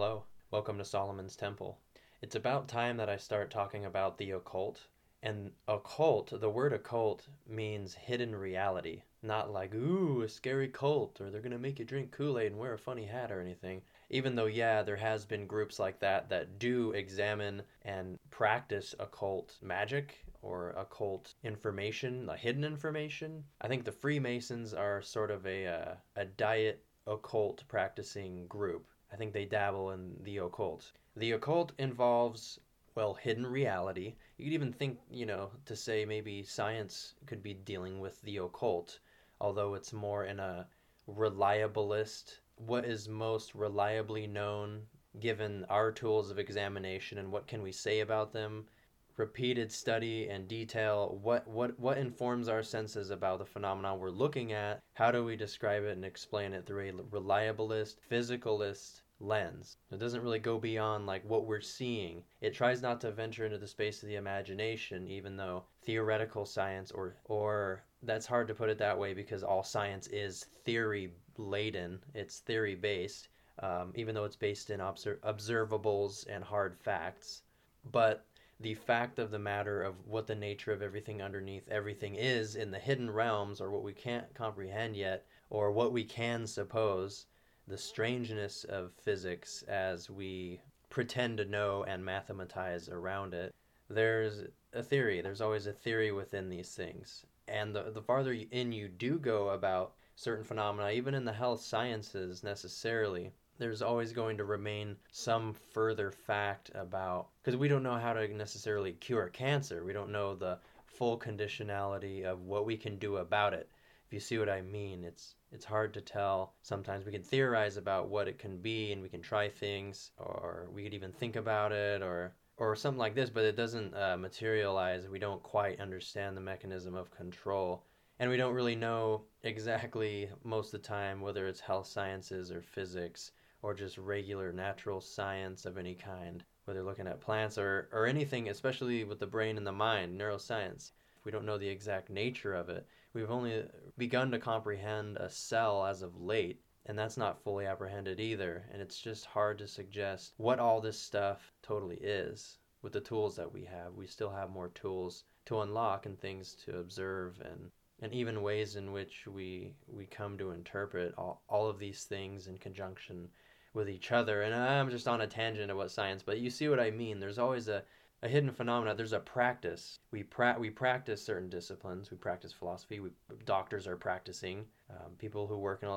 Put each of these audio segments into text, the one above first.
Hello, welcome to Solomon's Temple. It's about time that I start talking about the occult. And occult, the word occult means hidden reality, not like, ooh, a scary cult, or they're going to make you drink Kool Aid and wear a funny hat or anything. Even though, yeah, there has been groups like that that do examine and practice occult magic or occult information, like hidden information. I think the Freemasons are sort of a, uh, a diet occult practicing group. I think they dabble in the occult. The occult involves, well, hidden reality. You could even think, you know, to say maybe science could be dealing with the occult, although it's more in a reliabilist, what is most reliably known given our tools of examination and what can we say about them repeated study and detail what what what informs our senses about the phenomena we're looking at how do we describe it and explain it through a reliabilist physicalist lens. It doesn't really go beyond like what we're seeing. It tries not to venture into the space of the imagination even though theoretical science or or that's hard to put it that way because all science is theory laden. It's theory based um, even though it's based in obser- observables and hard facts. But the fact of the matter of what the nature of everything underneath everything is in the hidden realms or what we can't comprehend yet or what we can suppose the strangeness of physics as we pretend to know and mathematize around it there's a theory there's always a theory within these things and the, the farther in you do go about certain phenomena even in the health sciences necessarily there's always going to remain some further fact about because we don't know how to necessarily cure cancer. We don't know the full conditionality of what we can do about it. If you see what I mean, it's it's hard to tell. Sometimes we can theorize about what it can be and we can try things or we could even think about it or or something like this, but it doesn't uh, materialize. We don't quite understand the mechanism of control. And we don't really know exactly most of the time whether it's health sciences or physics or just regular natural science of any kind, whether looking at plants or, or anything, especially with the brain and the mind, neuroscience. We don't know the exact nature of it, we've only uh, begun to comprehend a cell as of late, and that's not fully apprehended either. And it's just hard to suggest what all this stuff totally is with the tools that we have. We still have more tools to unlock and things to observe and and even ways in which we we come to interpret all, all of these things in conjunction with each other. And I'm just on a tangent about science, but you see what I mean. There's always a, a hidden phenomena. There's a practice. We pra- we practice certain disciplines. We practice philosophy. We, doctors are practicing. Um, people who work in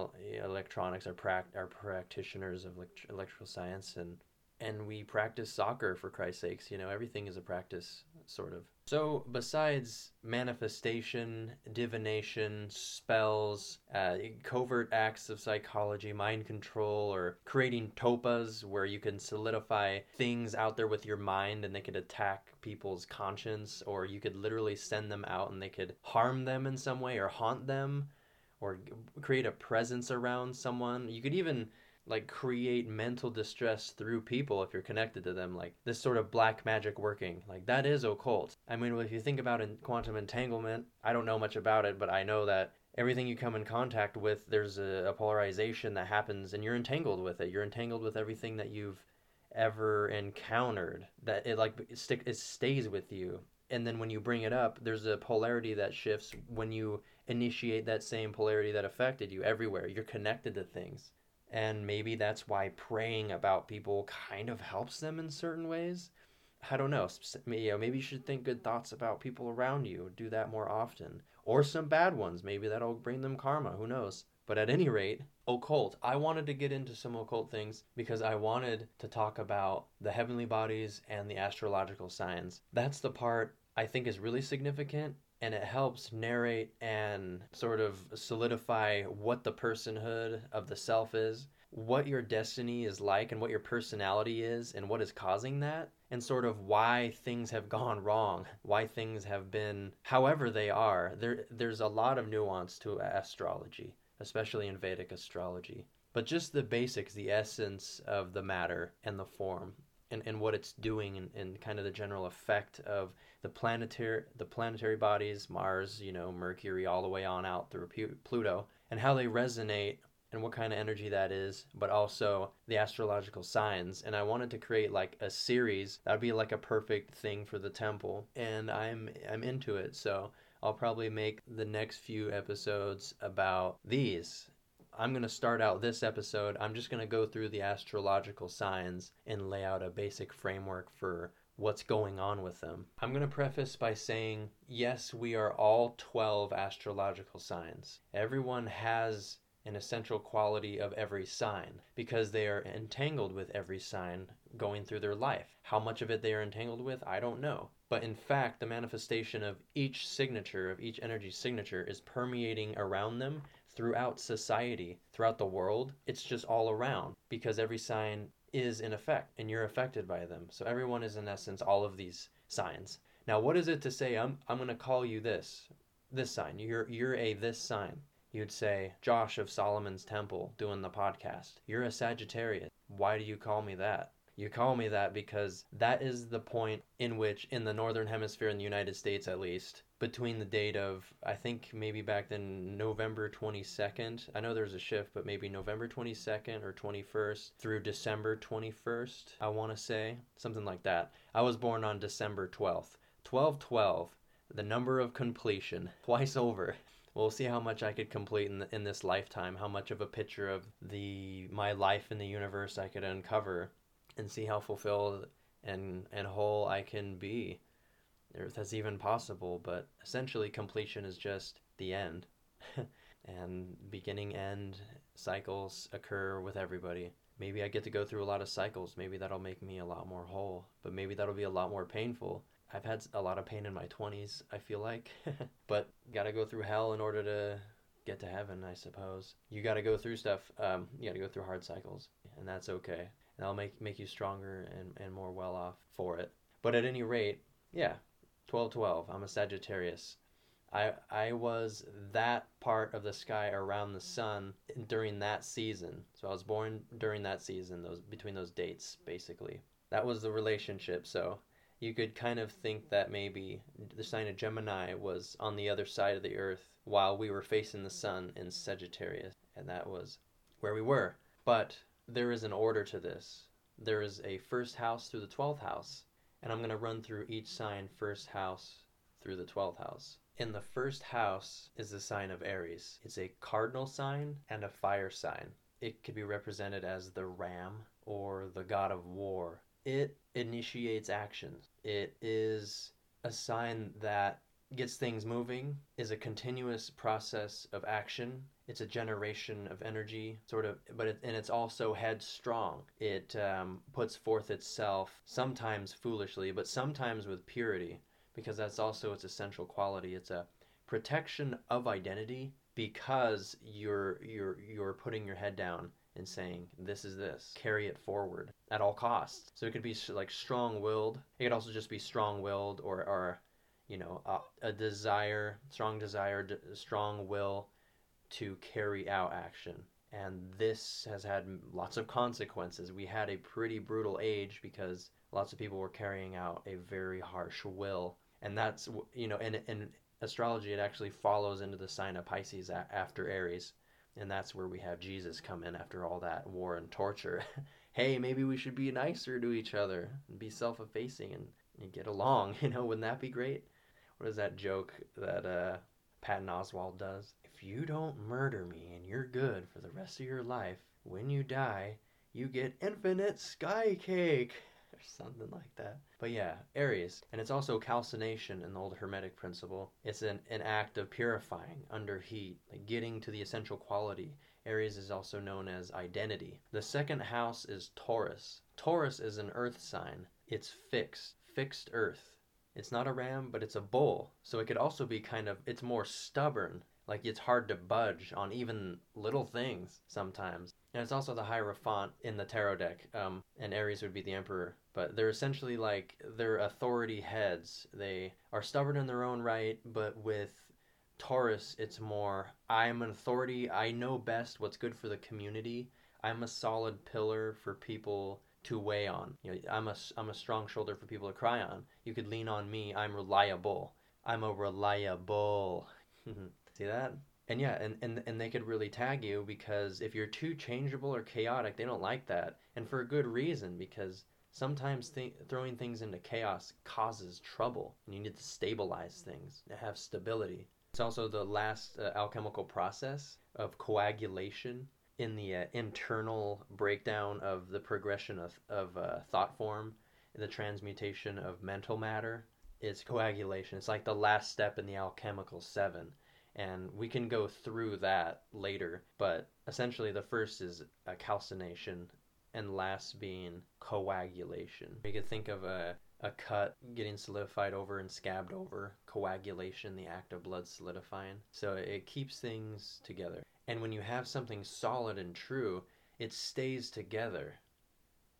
electronics are prac- are practitioners of elect- electrical science, and and we practice soccer for Christ's sakes. You know, everything is a practice, sort of. So, besides manifestation, divination, spells, uh, covert acts of psychology, mind control, or creating tulpas where you can solidify things out there with your mind and they could attack people's conscience, or you could literally send them out and they could harm them in some way or haunt them or create a presence around someone. You could even like create mental distress through people if you're connected to them like this sort of black magic working like that is occult. I mean if you think about in quantum entanglement i don't know much about it but i know that everything you come in contact with there's a, a polarization that happens and you're entangled with it. You're entangled with everything that you've ever encountered that it like it, stick, it stays with you. And then when you bring it up there's a polarity that shifts when you initiate that same polarity that affected you everywhere. You're connected to things and maybe that's why praying about people kind of helps them in certain ways. I don't know. Maybe you should think good thoughts about people around you. Do that more often, or some bad ones. Maybe that'll bring them karma. Who knows? But at any rate, occult. I wanted to get into some occult things because I wanted to talk about the heavenly bodies and the astrological signs. That's the part I think is really significant and it helps narrate and sort of solidify what the personhood of the self is, what your destiny is like, and what your personality is, and what is causing that, and sort of why things have gone wrong, why things have been however they are. There, there's a lot of nuance to astrology, especially in Vedic astrology. But just the basics, the essence of the matter and the form, and, and what it's doing, and, and kind of the general effect of the planetary the planetary bodies, Mars, you know, Mercury, all the way on out through Pluto, and how they resonate and what kind of energy that is, but also the astrological signs. And I wanted to create like a series that would be like a perfect thing for the temple, and I'm I'm into it. So I'll probably make the next few episodes about these. I'm going to start out this episode. I'm just going to go through the astrological signs and lay out a basic framework for what's going on with them. I'm going to preface by saying yes, we are all 12 astrological signs. Everyone has an essential quality of every sign because they are entangled with every sign going through their life. How much of it they are entangled with, I don't know. But in fact, the manifestation of each signature, of each energy signature, is permeating around them throughout society, throughout the world. It's just all around because every sign is in effect and you're affected by them. So everyone is in essence all of these signs. Now, what is it to say I'm I'm going to call you this this sign. You're you're a this sign. You'd say Josh of Solomon's Temple doing the podcast. You're a Sagittarius. Why do you call me that? You call me that because that is the point in which, in the Northern Hemisphere, in the United States at least, between the date of, I think maybe back then, November 22nd, I know there's a shift, but maybe November 22nd or 21st through December 21st, I want to say, something like that. I was born on December 12th. 1212, the number of completion, twice over. We'll see how much I could complete in, the, in this lifetime, how much of a picture of the my life in the universe I could uncover and see how fulfilled and and whole I can be. If that's even possible, but essentially completion is just the end. and beginning end cycles occur with everybody. Maybe I get to go through a lot of cycles. Maybe that'll make me a lot more whole, but maybe that'll be a lot more painful. I've had a lot of pain in my 20s, I feel like. but got to go through hell in order to get to heaven, I suppose. You got to go through stuff. Um, you got to go through hard cycles, and that's okay and that'll make make you stronger and, and more well off for it. But at any rate, yeah, twelve twelve. I'm a Sagittarius. I I was that part of the sky around the sun during that season. So I was born during that season, those between those dates, basically. That was the relationship. So you could kind of think that maybe the sign of Gemini was on the other side of the earth while we were facing the sun in Sagittarius, and that was where we were. But there is an order to this. There is a first house through the 12th house, and I'm going to run through each sign first house through the 12th house. In the first house is the sign of Aries. It's a cardinal sign and a fire sign. It could be represented as the ram or the god of war. It initiates actions. It is a sign that gets things moving, is a continuous process of action. It's a generation of energy sort of but it, and it's also headstrong. It um, puts forth itself sometimes foolishly but sometimes with purity because that's also its essential quality. It's a protection of identity because you're you're you're putting your head down and saying this is this. Carry it forward at all costs. So it could be like strong-willed. It could also just be strong-willed or or you know a, a desire strong desire d- strong will to carry out action. And this has had lots of consequences. We had a pretty brutal age because lots of people were carrying out a very harsh will. And that's, you know, in, in astrology, it actually follows into the sign of Pisces after Aries. And that's where we have Jesus come in after all that war and torture. hey, maybe we should be nicer to each other and be self effacing and, and get along. You know, wouldn't that be great? What is that joke that uh, Patton Oswalt does? if you don't murder me and you're good for the rest of your life, when you die, you get infinite sky cake or something like that. But yeah, Aries. And it's also calcination in the old Hermetic principle. It's an, an act of purifying under heat, like getting to the essential quality. Aries is also known as identity. The second house is Taurus. Taurus is an earth sign. It's fixed, fixed earth. It's not a ram, but it's a bull. So it could also be kind of, it's more stubborn like it's hard to budge on even little things sometimes. And it's also the Hierophant in the tarot deck. Um, and Aries would be the Emperor. But they're essentially like they're authority heads. They are stubborn in their own right, but with Taurus, it's more I'm an authority. I know best what's good for the community. I'm a solid pillar for people to weigh on. You know, I'm a I'm a strong shoulder for people to cry on. You could lean on me. I'm reliable. I'm a reliable. See that? And yeah, and, and, and they could really tag you because if you're too changeable or chaotic, they don't like that. And for a good reason, because sometimes th- throwing things into chaos causes trouble. And you need to stabilize things, to have stability. It's also the last uh, alchemical process of coagulation in the uh, internal breakdown of the progression of, of uh, thought form, the transmutation of mental matter. It's coagulation. It's like the last step in the alchemical seven and we can go through that later. But essentially, the first is a calcination, and last being coagulation. You could think of a a cut getting solidified over and scabbed over, coagulation, the act of blood solidifying. So it keeps things together. And when you have something solid and true, it stays together.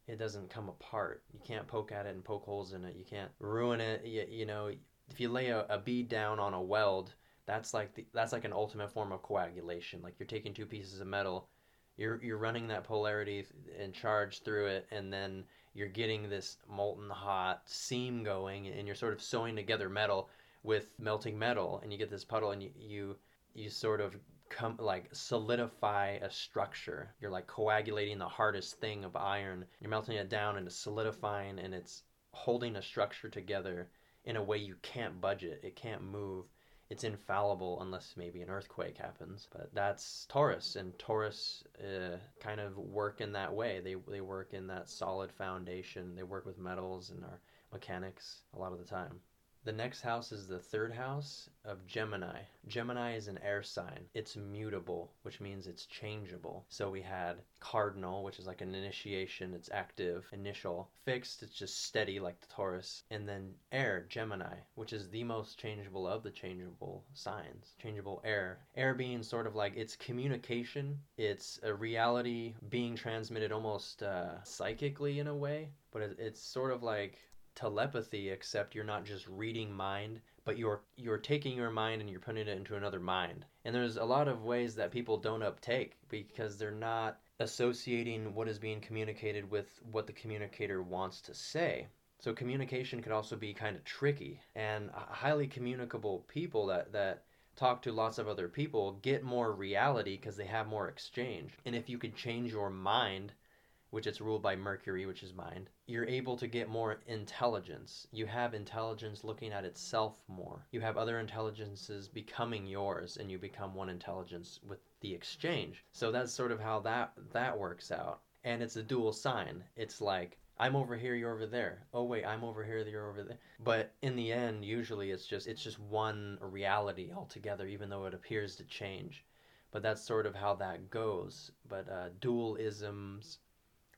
It doesn't come apart. You can't poke at it and poke holes in it. You can't ruin it. You, you know, if you lay a, a bead down on a weld, that's like the, that's like an ultimate form of coagulation. Like you're taking two pieces of metal, you're you're running that polarity and charge through it, and then you're getting this molten hot seam going, and you're sort of sewing together metal with melting metal, and you get this puddle, and you you, you sort of come like solidify a structure. You're like coagulating the hardest thing of iron. You're melting it down and it's solidifying, and it's holding a structure together in a way you can't budget. It can't move it's infallible unless maybe an earthquake happens. But that's Taurus, and Taurus uh, kind of work in that way. They they work in that solid foundation. They work with metals and our mechanics a lot of the time. The next house is the third house of Gemini. Gemini is an air sign. It's mutable, which means it's changeable. So we had cardinal, which is like an initiation, it's active, initial. Fixed, it's just steady like the Taurus. And then air, Gemini, which is the most changeable of the changeable signs. Changeable air. Air being sort of like it's communication, it's a reality being transmitted almost uh, psychically in a way, but it's sort of like telepathy except you're not just reading mind but you're you're taking your mind and you're putting it into another mind. And there's a lot of ways that people don't uptake because they're not associating what is being communicated with what the communicator wants to say. So communication could also be kind of tricky and highly communicable people that that talk to lots of other people get more reality because they have more exchange. And if you could change your mind which it's ruled by Mercury, which is mind, you're able to get more intelligence. You have intelligence looking at itself more. You have other intelligences becoming yours, and you become one intelligence with the exchange. So that's sort of how that that works out. And it's a dual sign. It's like I'm over here, you're over there. Oh wait, I'm over here, you're over there. But in the end, usually it's just it's just one reality altogether, even though it appears to change. But that's sort of how that goes. But uh, dualisms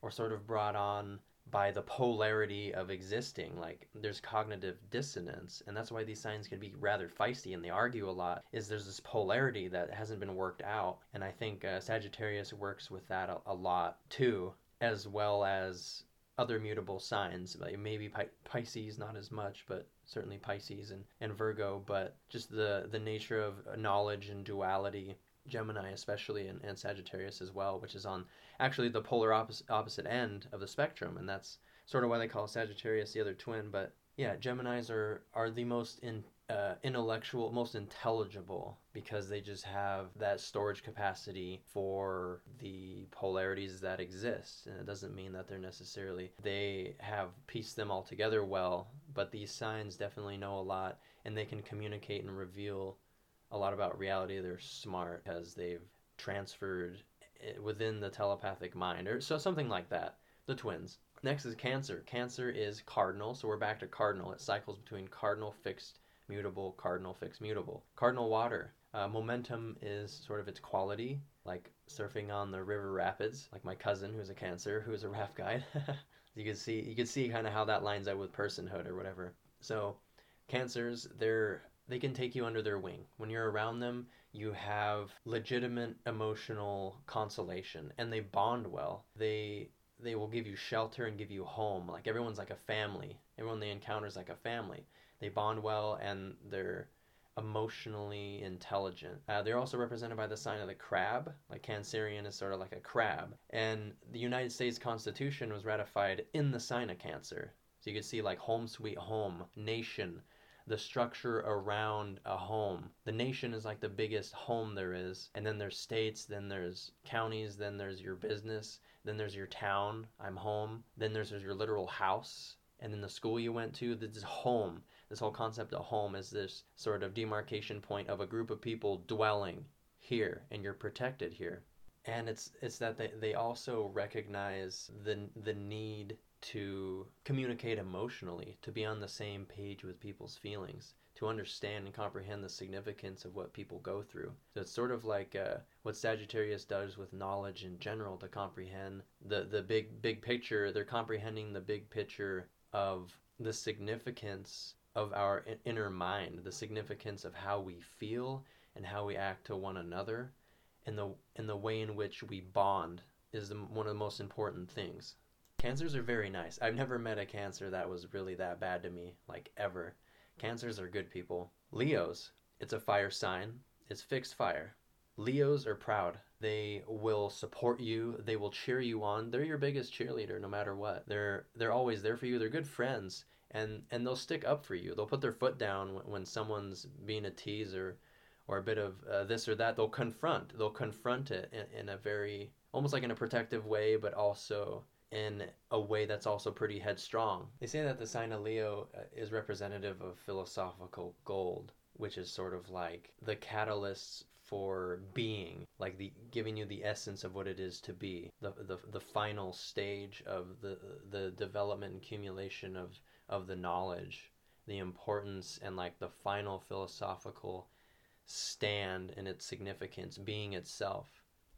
or sort of brought on by the polarity of existing like there's cognitive dissonance and that's why these signs can be rather feisty and they argue a lot is there's this polarity that hasn't been worked out and i think uh, sagittarius works with that a, a, lot too as well as other mutable signs like maybe Pi- pisces not as much but certainly pisces and, and virgo but just the the nature of knowledge and duality Gemini, especially, and, and Sagittarius as well, which is on actually the polar opposite, opposite end of the spectrum. And that's sort of why they call Sagittarius the other twin. But yeah, Geminis are, are the most in, uh, intellectual, most intelligible because they just have that storage capacity for the polarities that exist. And it doesn't mean that they're necessarily, they have pieced them all together well, but these signs definitely know a lot and they can communicate and reveal a lot about reality. They're smart because they've transferred within the telepathic mind, or so something like that. The twins. Next is Cancer. Cancer is cardinal, so we're back to cardinal. It cycles between cardinal, fixed, mutable, cardinal, fixed, mutable. Cardinal water. Uh, momentum is sort of its quality, like surfing on the river rapids, like my cousin who's a Cancer, who's a raft guide. you can see you can see kind of how that lines up with personhood or whatever. So, cancers, they're they can take you under their wing. When you're around them, you have legitimate emotional consolation and they bond well. They they will give you shelter and give you home. Like everyone's like a family. Everyone they encounter is like a family. They bond well and they're emotionally intelligent. Uh, they're also represented by the sign of the crab. Like Cancerian is sort of like a crab. And the United States Constitution was ratified in the sign of Cancer. So you can see like home sweet home, nation, the structure around a home. The nation is like the biggest home there is, and then there's states, then there's counties, then there's your business, then there's your town. I'm home. Then there's, there's your literal house, and then the school you went to. This is home. This whole concept of home is this sort of demarcation point of a group of people dwelling here, and you're protected here. And it's it's that they, they also recognize the the need to communicate emotionally, to be on the same page with people's feelings, to understand and comprehend the significance of what people go through. So it's sort of like uh, what Sagittarius does with knowledge in general to comprehend the, the big big picture. They're comprehending the big picture of the significance of our inner mind, the significance of how we feel and how we act to one another, and the and the way in which we bond is the, one of the most important things. Cancers are very nice. I've never met a cancer that was really that bad to me, like ever. Cancers are good people. Leos, it's a fire sign. It's fixed fire. Leos are proud. They will support you. They will cheer you on. They're your biggest cheerleader no matter what. They're they're always there for you. They're good friends and and they'll stick up for you. They'll put their foot down when, when someone's being a tease or or a bit of uh, this or that. They'll confront. They'll confront it in, in a very almost like in a protective way, but also in a way that's also pretty headstrong. They say that the sign of Leo uh, is representative of philosophical gold, which is sort of like the catalyst for being, like the giving you the essence of what it is to be, the the, the final stage of the the development and accumulation of of the knowledge, the importance and like the final philosophical stand and its significance, being itself.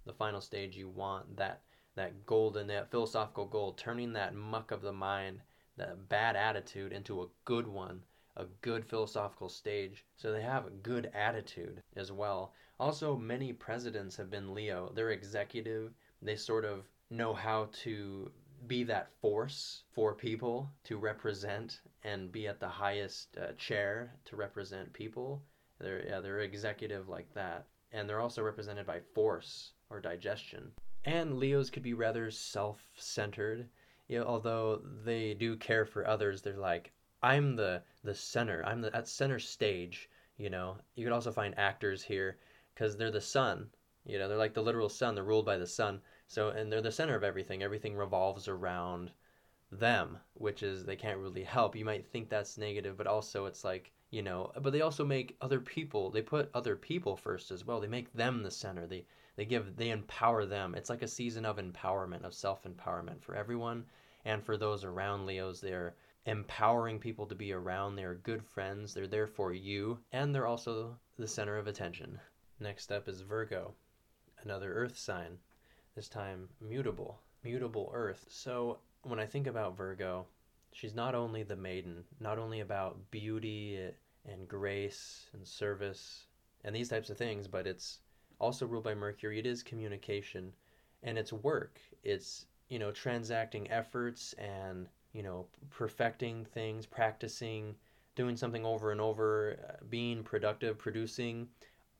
The final stage you want that that golden, that philosophical gold, turning that muck of the mind, that bad attitude into a good one, a good philosophical stage. So they have a good attitude as well. Also, many presidents have been Leo. They're executive. They sort of know how to be that force for people to represent and be at the highest uh, chair to represent people. They're yeah, they're executive like that, and they're also represented by force or digestion. And Leos could be rather self centered. You know, although they do care for others, they're like, I'm the, the center. I'm the at center stage. You know, you could also find actors here because they're the sun. You know, they're like the literal sun. They're ruled by the sun. So, and they're the center of everything. Everything revolves around them, which is they can't really help. You might think that's negative, but also it's like, you know, but they also make other people, they put other people first as well. They make them the center. They they give they empower them. It's like a season of empowerment, of self-empowerment for everyone and for those around Leos. They're empowering people to be around. They're good friends. They're there for you, and they're also the center of attention. Next up is Virgo, another earth sign. This time mutable, mutable earth. So when I think about Virgo, she's not only the maiden, not only about beauty and grace and service and these types of things, but it's also ruled by Mercury, it is communication and it's work. It's, you know, transacting efforts and, you know, perfecting things, practicing, doing something over and over, uh, being productive, producing,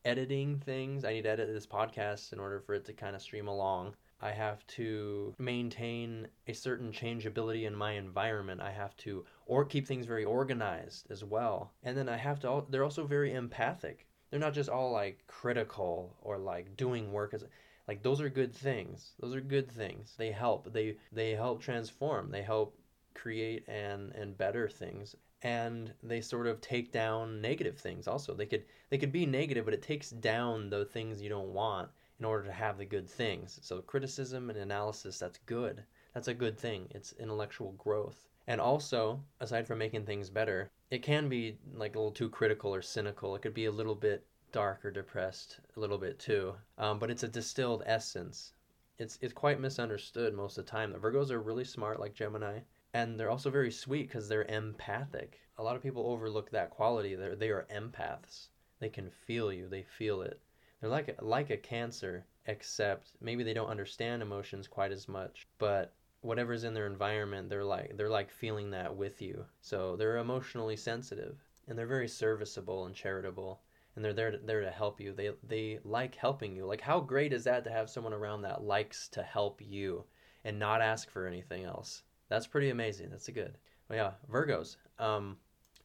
editing things. I need to edit this podcast in order for it to kind of stream along. I have to maintain a certain changeability in my environment. I have to or keep things very organized as well. And then I have to they're also very empathic they're not just all like critical or like doing work as like those are good things. Those are good things. They help. They they help transform. They help create and and better things. And they sort of take down negative things also. They could they could be negative but it takes down the things you don't want in order to have the good things. So criticism and analysis that's good. That's a good thing. It's intellectual growth. And also aside from making things better it can be like a little too critical or cynical. It could be a little bit dark or depressed, a little bit too. Um, but it's a distilled essence. It's it's quite misunderstood most of the time. The Virgos are really smart, like Gemini, and they're also very sweet because they're empathic. A lot of people overlook that quality. They they are empaths. They can feel you. They feel it. They're like like a Cancer, except maybe they don't understand emotions quite as much, but whatever's in their environment, they're like they're like feeling that with you. So they're emotionally sensitive and they're very serviceable and charitable and they're there to, there to help you. They they like helping you. Like how great is that to have someone around that likes to help you and not ask for anything else? That's pretty amazing. That's a good. Well, yeah, Virgos. Um,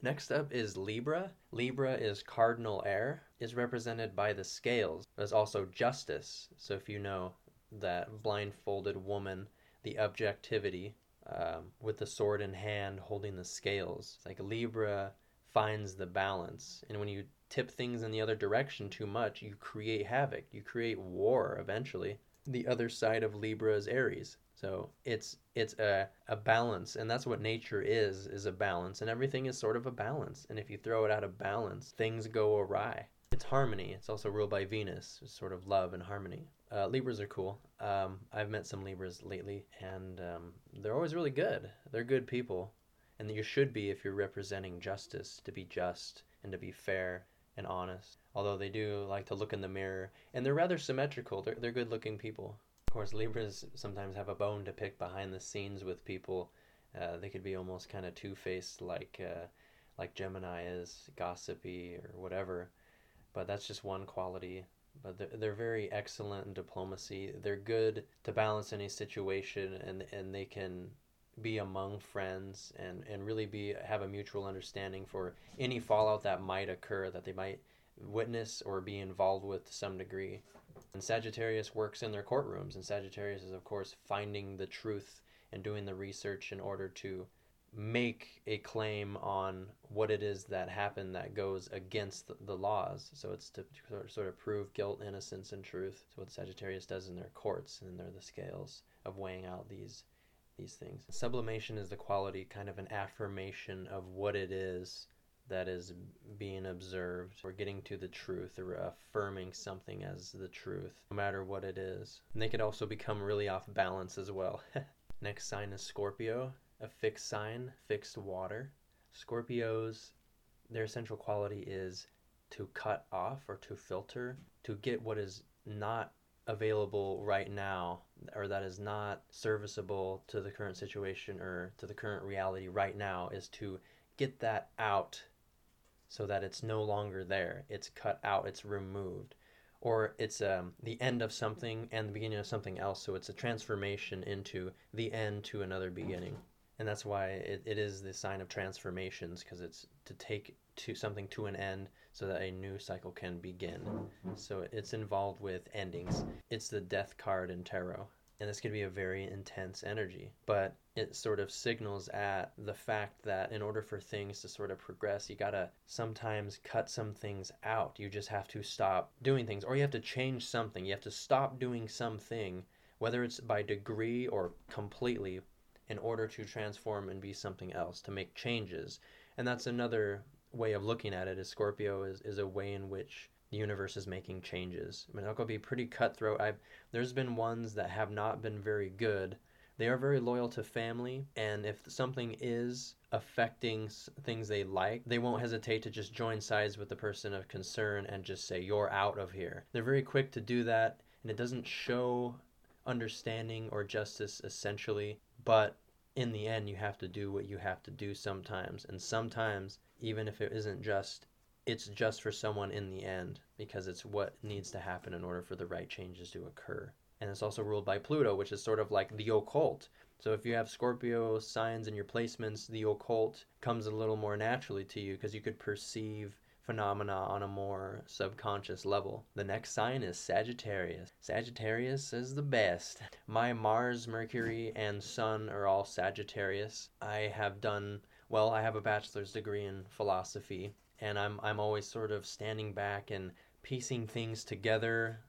Next up is Libra. Libra is cardinal air, is represented by the scales. There's also justice. So if you know that blindfolded woman, the objectivity um, with the sword in hand holding the scales. It's like Libra finds the balance. And when you tip things in the other direction too much, you create havoc. You create war eventually. The other side of Libra is Aries. So it's it's a, a balance and that's what nature is is a balance and everything is sort of a balance. And if you throw it out of balance, things go awry. It's harmony. It's also ruled by Venus, it's sort of love and harmony. Uh, Libras are cool. Um, I've met some Libras lately, and um, they're always really good. They're good people, and you should be if you're representing justice to be just and to be fair and honest. Although they do like to look in the mirror, and they're rather symmetrical. They're they're good-looking people. Of course, Libras sometimes have a bone to pick behind the scenes with people. Uh, they could be almost kind of two-faced, like uh, like Gemini is, gossipy or whatever. But that's just one quality but they're, they're very excellent in diplomacy. They're good to balance any situation, and and they can be among friends and and really be have a mutual understanding for any fallout that might occur that they might witness or be involved with to some degree. And Sagittarius works in their courtrooms, and Sagittarius is of course finding the truth and doing the research in order to make a claim on what it is that happened that goes against the, laws. So it's to sort of prove guilt, innocence, and truth. So what Sagittarius does in their courts, and they're the scales of weighing out these these things. Sublimation is the quality, kind of an affirmation of what it is that is being observed or getting to the truth or affirming something as the truth, no matter what it is. And they could also become really off balance as well. Next sign is Scorpio a fixed sign, fixed water. Scorpios, their essential quality is to cut off or to filter, to get what is not available right now or that is not serviceable to the current situation or to the current reality right now is to get that out so that it's no longer there. It's cut out, it's removed. Or it's um, the end of something and the beginning of something else. So it's a transformation into the end to another beginning and that's why it, it is the sign of transformations because it's to take to something to an end so that a new cycle can begin. So it's involved with endings. It's the death card in tarot and this could be a very intense energy but it sort of signals at the fact that in order for things to sort of progress you gotta sometimes cut some things out. You just have to stop doing things or you have to change something. You have to stop doing something whether it's by degree or completely in order to transform and be something else, to make changes. And that's another way of looking at it is Scorpio is, is a way in which the universe is making changes. I mean, it will be pretty cutthroat. I've, there's been ones that have not been very good. They are very loyal to family, and if something is affecting things they like, they won't hesitate to just join sides with the person of concern and just say, You're out of here. They're very quick to do that, and it doesn't show understanding or justice essentially, but in the end, you have to do what you have to do sometimes. And sometimes, even if it isn't just, it's just for someone in the end because it's what needs to happen in order for the right changes to occur. And it's also ruled by Pluto, which is sort of like the occult. So if you have Scorpio signs in your placements, the occult comes a little more naturally to you because you could perceive phenomena on a more subconscious level. The next sign is Sagittarius. Sagittarius is the best. My Mars, Mercury, and Sun are all Sagittarius. I have done well, I have a bachelor's degree in philosophy, and I'm I'm always sort of standing back and piecing things together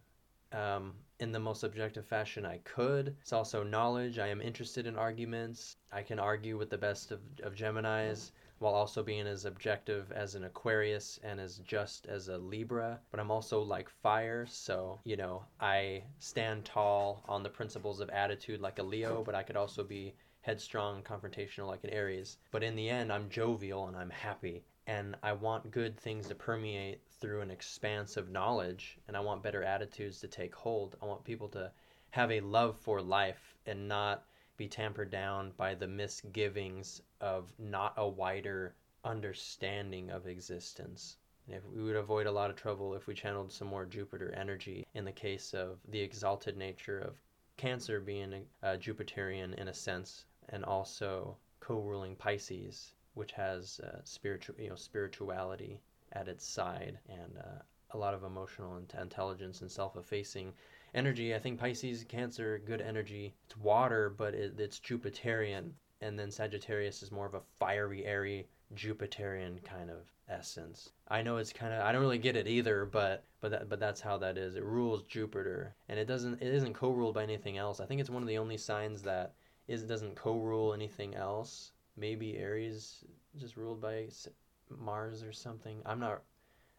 um, in the most objective fashion I could. It's also knowledge. I am interested in arguments. I can argue with the best of, of Geminis while also being as objective as an Aquarius and as just as a Libra. But I'm also like fire, so, you know, I stand tall on the principles of attitude like a Leo, but I could also be headstrong, confrontational like an Aries. But in the end, I'm jovial and I'm happy. And I want good things to permeate through an expanse of knowledge, and I want better attitudes to take hold. I want people to have a love for life and not be tampered down by the misgivings of not a wider understanding of existence. If we would avoid a lot of trouble if we channeled some more Jupiter energy in the case of the exalted nature of Cancer being a, a Jupiterian in a sense, and also co ruling Pisces which has uh, spiritual, you know, spirituality at its side and uh, a lot of emotional intelligence and self-effacing energy. I think Pisces, Cancer, good energy. It's water, but it, it's Jupiterian, and then Sagittarius is more of a fiery, airy, Jupiterian kind of essence. I know it's kind of I don't really get it either, but but that, but that's how that is. It rules Jupiter, and it doesn't it isn't co-ruled by anything else. I think it's one of the only signs that is doesn't co-rule anything else. Maybe Aries just ruled by Mars or something. I'm not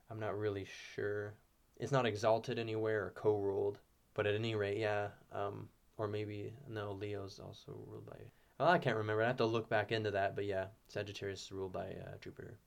I'm not really sure. It's not exalted anywhere or co-ruled, but at any rate, yeah. Um, or maybe no, Leo's also ruled by. Well, I can't remember. I have to look back into that, but yeah, Sagittarius is ruled by uh, Jupiter.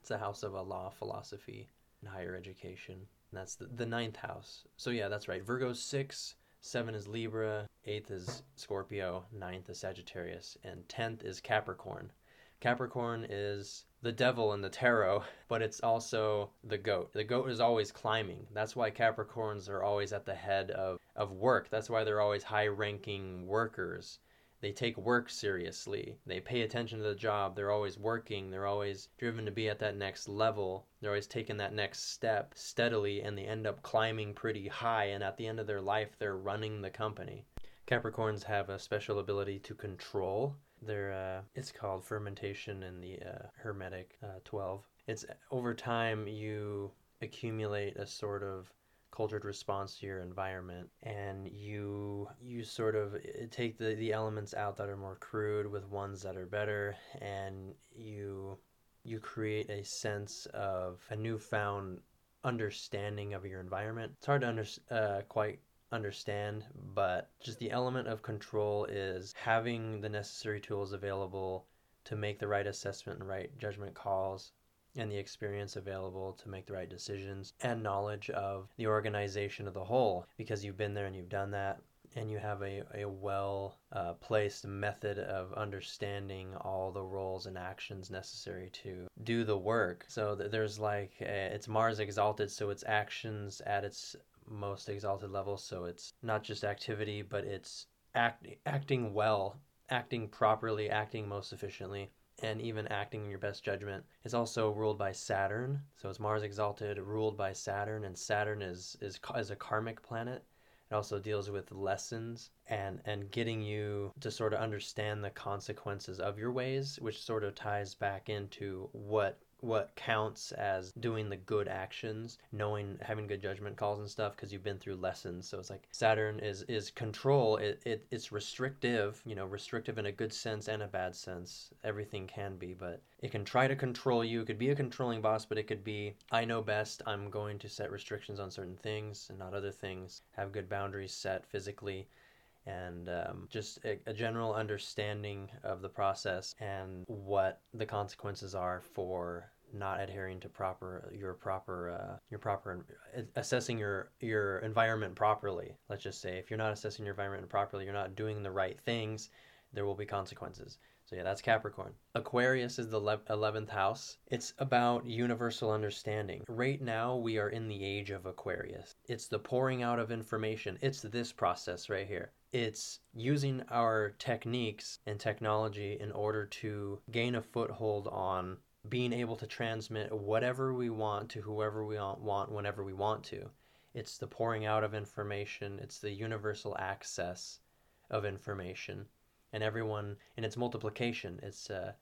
It's the house of a law, philosophy, and higher education. And that's the, the ninth house. So yeah, that's right. Virgo's six, seven is Libra, eighth is Scorpio, ninth is Sagittarius, and tenth is Capricorn. Capricorn is the devil in the tarot, but it's also the goat. The goat is always climbing. That's why Capricorns are always at the head of, of work. That's why they're always high ranking workers. They take work seriously. They pay attention to the job. They're always working. They're always driven to be at that next level. They're always taking that next step steadily and they end up climbing pretty high. And at the end of their life, they're running the company. Capricorns have a special ability to control they're uh, it's called fermentation in the uh, Hermetic uh, 12. It's over time you accumulate a sort of cultured response to your environment and you you sort of uh, take the, the elements out that are more crude with ones that are better and you you create a sense of a newfound understanding of your environment. It's hard to under, uh, quite understand, but just the element of control is having the necessary tools available to make the right assessment and right judgment calls and the experience available to make the right decisions and knowledge of the organization of the whole because you've been there and you've done that and you have a, a well uh, placed method of understanding all the roles and actions necessary to do the work. So there's like, a, it's Mars exalted, so its actions at its most exalted level. So it's not just activity, but it's act, acting well, acting properly, acting most efficiently, and even acting in your best judgment. It's also ruled by Saturn. So it's Mars exalted, ruled by Saturn, and Saturn is is is a karmic planet. It also deals with lessons and and getting you to sort of understand the consequences of your ways, which sort of ties back into what what counts as doing the good actions, knowing having good judgment calls and stuff because you've been through lessons. So it's like Saturn is is control. It, it it's restrictive, you know, restrictive in a good sense and a bad sense. Everything can be, but it can try to control you. It could be a controlling boss, but it could be I know best. I'm going to set restrictions on certain things and not other things. Have good boundaries set physically and um, just a, a, general understanding of the process and what the consequences are for not adhering to proper your proper uh, your proper assessing your your environment properly let's just say if you're not assessing your environment properly you're not doing the right things there will be consequences so yeah, that's Capricorn. Aquarius is the 11th house. It's about universal understanding. Right now, we are in the age of Aquarius. It's the pouring out of information. It's this process right here. It's using our techniques and technology in order to gain a foothold on being able to transmit whatever we want to whoever we want whenever we want to. It's the pouring out of information, it's the universal access of information and everyone in its multiplication. It's uh,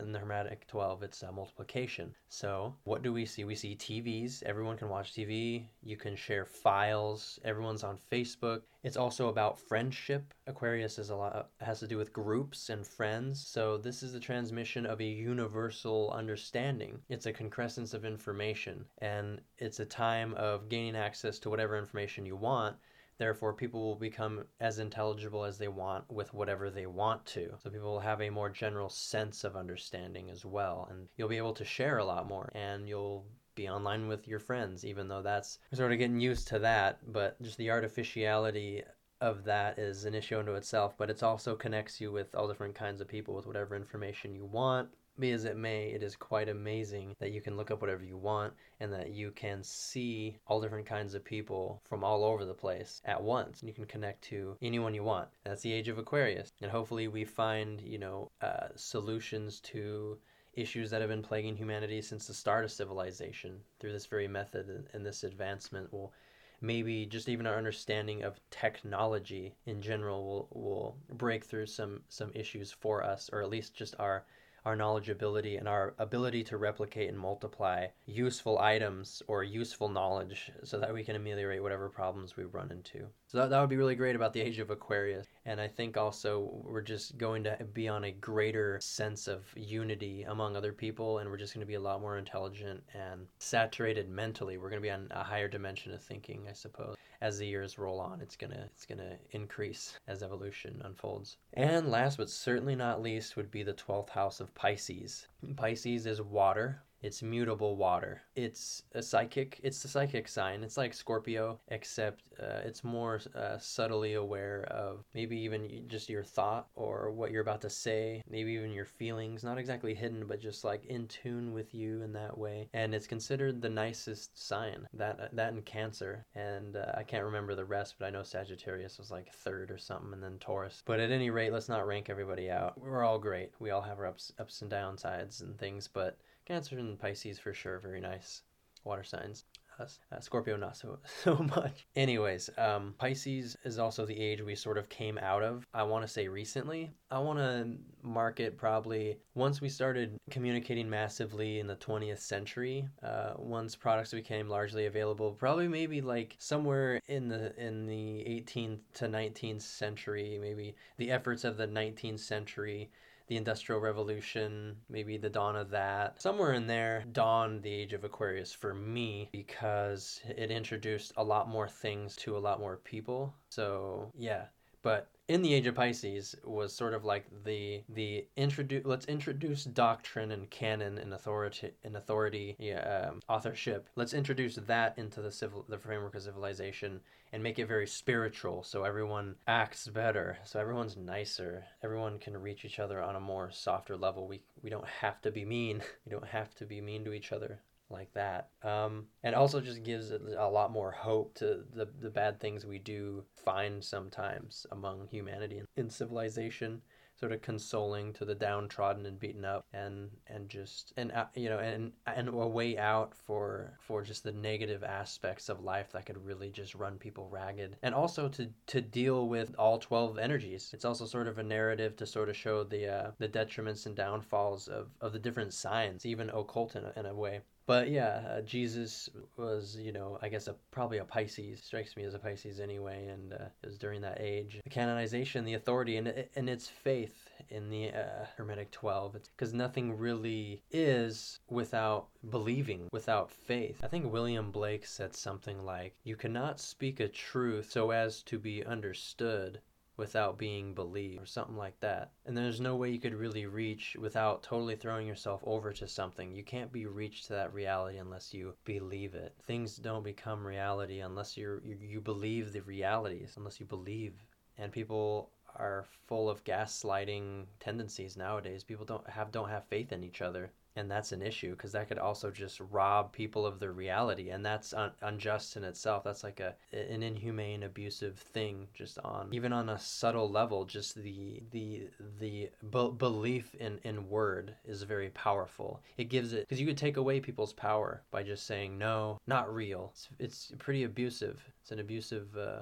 in the Hermetic 12, it's uh, multiplication. So, what do we see? We see TVs. Everyone can watch TV. You can share files. Everyone's on Facebook. It's also about friendship. Aquarius is a lot has to do with groups and friends. So, this is the transmission of a universal understanding. It's a concrescence of information, and it's a time of gaining access to whatever information you want Therefore, people will become as intelligible as they want with whatever they want to. So people will have a more general sense of understanding as well. And you'll be able to share a lot more and you'll be online with your friends, even though that's sort of getting used to that. But just the artificiality of that is an issue unto itself, but it also connects you with all different kinds of people with whatever information you want. Be as it may, it is quite amazing that you can look up whatever you want and that you can see all different kinds of people from all over the place at once. You can connect to anyone you want. That's the age of Aquarius. And hopefully, we find, you know, uh, solutions to issues that have been plaguing humanity since the start of civilization through this very method and, and this advancement will maybe just even our understanding of technology in general will, will break through some some issues for us or at least just our our knowledgeability and our ability to replicate and multiply useful items or useful knowledge so that we can ameliorate whatever problems we run into. So that, that would be really great about the age of Aquarius. And I think also we're just going to be on a greater sense of unity among other people and we're just going to be a lot more intelligent and saturated mentally. We're going to be on a higher dimension of thinking, I suppose as the years roll on it's gonna it's gonna increase as evolution unfolds. And last but certainly not least would be the 12th house of pisces. Pisces is water it's mutable water. It's a psychic. It's the psychic sign. It's like Scorpio, except uh, it's more uh, subtly aware of maybe even just your thought or what you're about to say. Maybe even your feelings. Not exactly hidden, but just like in tune with you in that way. And it's considered the nicest sign. That that in Cancer. And uh, I can't remember the rest, but I know Sagittarius was like third or something, and then Taurus. But at any rate, let's not rank everybody out. We're all great. We all have our ups ups and downsides and things, but Cancer and Pisces for sure, very nice water signs. Uh, Scorpio not so so much. Anyways, um, Pisces is also the age we sort of came out of. I want to say recently. I want to mark it probably once we started communicating massively in the 20th century. Uh, once products became largely available, probably maybe like somewhere in the in the 18th to 19th century, maybe the efforts of the 19th century the Industrial Revolution, maybe the dawn of that. Somewhere in there dawned the Age of Aquarius for me because it introduced a lot more things to a lot more people. So, yeah. But in the age of Pisces was sort of like the the introduce let's introduce doctrine and canon and authority and authority yeah, um, authorship. Let's introduce that into the civil the framework of civilization and make it very spiritual so everyone acts better so everyone's nicer. Everyone can reach each other on a more softer level. We we don't have to be mean. We don't have to be mean to each other like that. Um, and also just gives a lot more hope to the, the bad things we do find sometimes among humanity in civilization sort of consoling to the downtrodden and beaten up and and just and uh, you know and and a way out for for just the negative aspects of life that could really just run people ragged. And also to to deal with all 12 energies. It's also sort of a narrative to sort of show the uh, the detriments and downfalls of of the different signs even occult in a, in a way but yeah, uh, Jesus was, you know, I guess a, probably a Pisces. Strikes me as a Pisces anyway, and uh, it was during that age. The canonization, the authority, and and its faith in the uh, Hermetic Twelve, because nothing really is without believing, without faith. I think William Blake said something like, "You cannot speak a truth so as to be understood." Without being believed or something like that. And there's no way you could really reach without totally throwing yourself over to something. You can't be reached to that reality unless you believe it. Things don't become reality unless you you believe the realities, unless you believe. And people are full of gaslighting tendencies nowadays. People don't have don't have faith in each other and that's an issue because that could also just rob people of their reality and that's un- unjust in itself. That's like a an inhumane abusive thing just on even on a subtle level just the the the be- belief in in word is very powerful. It gives it because you could take away people's power by just saying no not real. It's, it's pretty abusive. It's an abusive uh,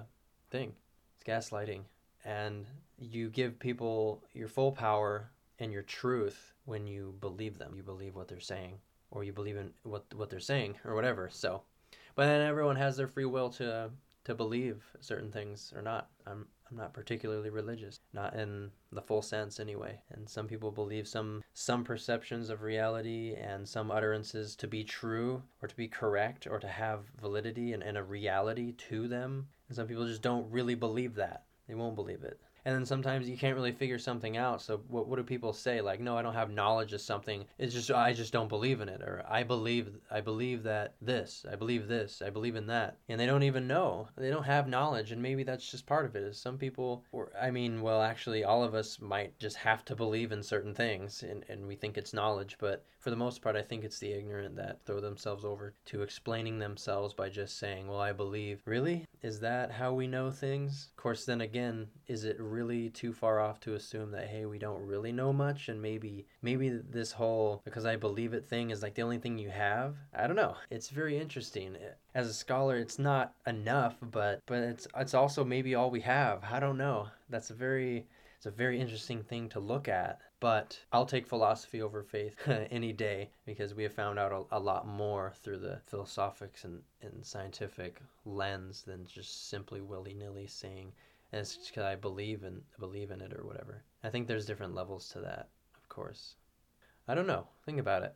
thing. It's gaslighting. And you give people your full power and your truth when you believe them. You believe what they're saying, or you believe in what what they're saying, or whatever. So, but then everyone has their free will to to believe certain things or not. I'm I'm not particularly religious, not in the full sense anyway. And some people believe some some perceptions of reality and some utterances to be true or to be correct or to have validity and, and a reality to them. And some people just don't really believe that. They won't believe it and then sometimes you can't really figure something out. So what what do people say? Like, no, I don't have knowledge of something. It's just I just don't believe in it, or I believe I believe that this, I believe this, I believe in that, and they don't even know. They don't have knowledge, and maybe that's just part of it. Is some people, or I mean, well, actually, all of us might just have to believe in certain things, and and we think it's knowledge, but for the most part, I think it's the ignorant that throw themselves over to explaining themselves by just saying, Well, I believe. Really? Is that how we know things? Of course, then again, is it really too far off to assume that, hey, we don't really know much and maybe, maybe this whole because I believe it thing is like the only thing you have? I don't know. It's very interesting. As a scholar, it's not enough, but, but it's, it's also maybe all we have. I don't know. That's a very, it's a very interesting thing to look at. But I'll take philosophy over faith any day because we have found out a, a lot more through the philosophics and, and scientific lens than just simply willy nilly saying, and it's because I believe in believe in it or whatever. I think there's different levels to that, of course. I don't know. Think about it.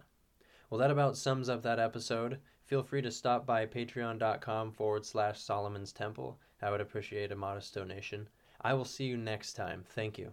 Well, that about sums up that episode. Feel free to stop by patreon.com forward slash Solomon's Temple. I would appreciate a modest donation. I will see you next time. Thank you.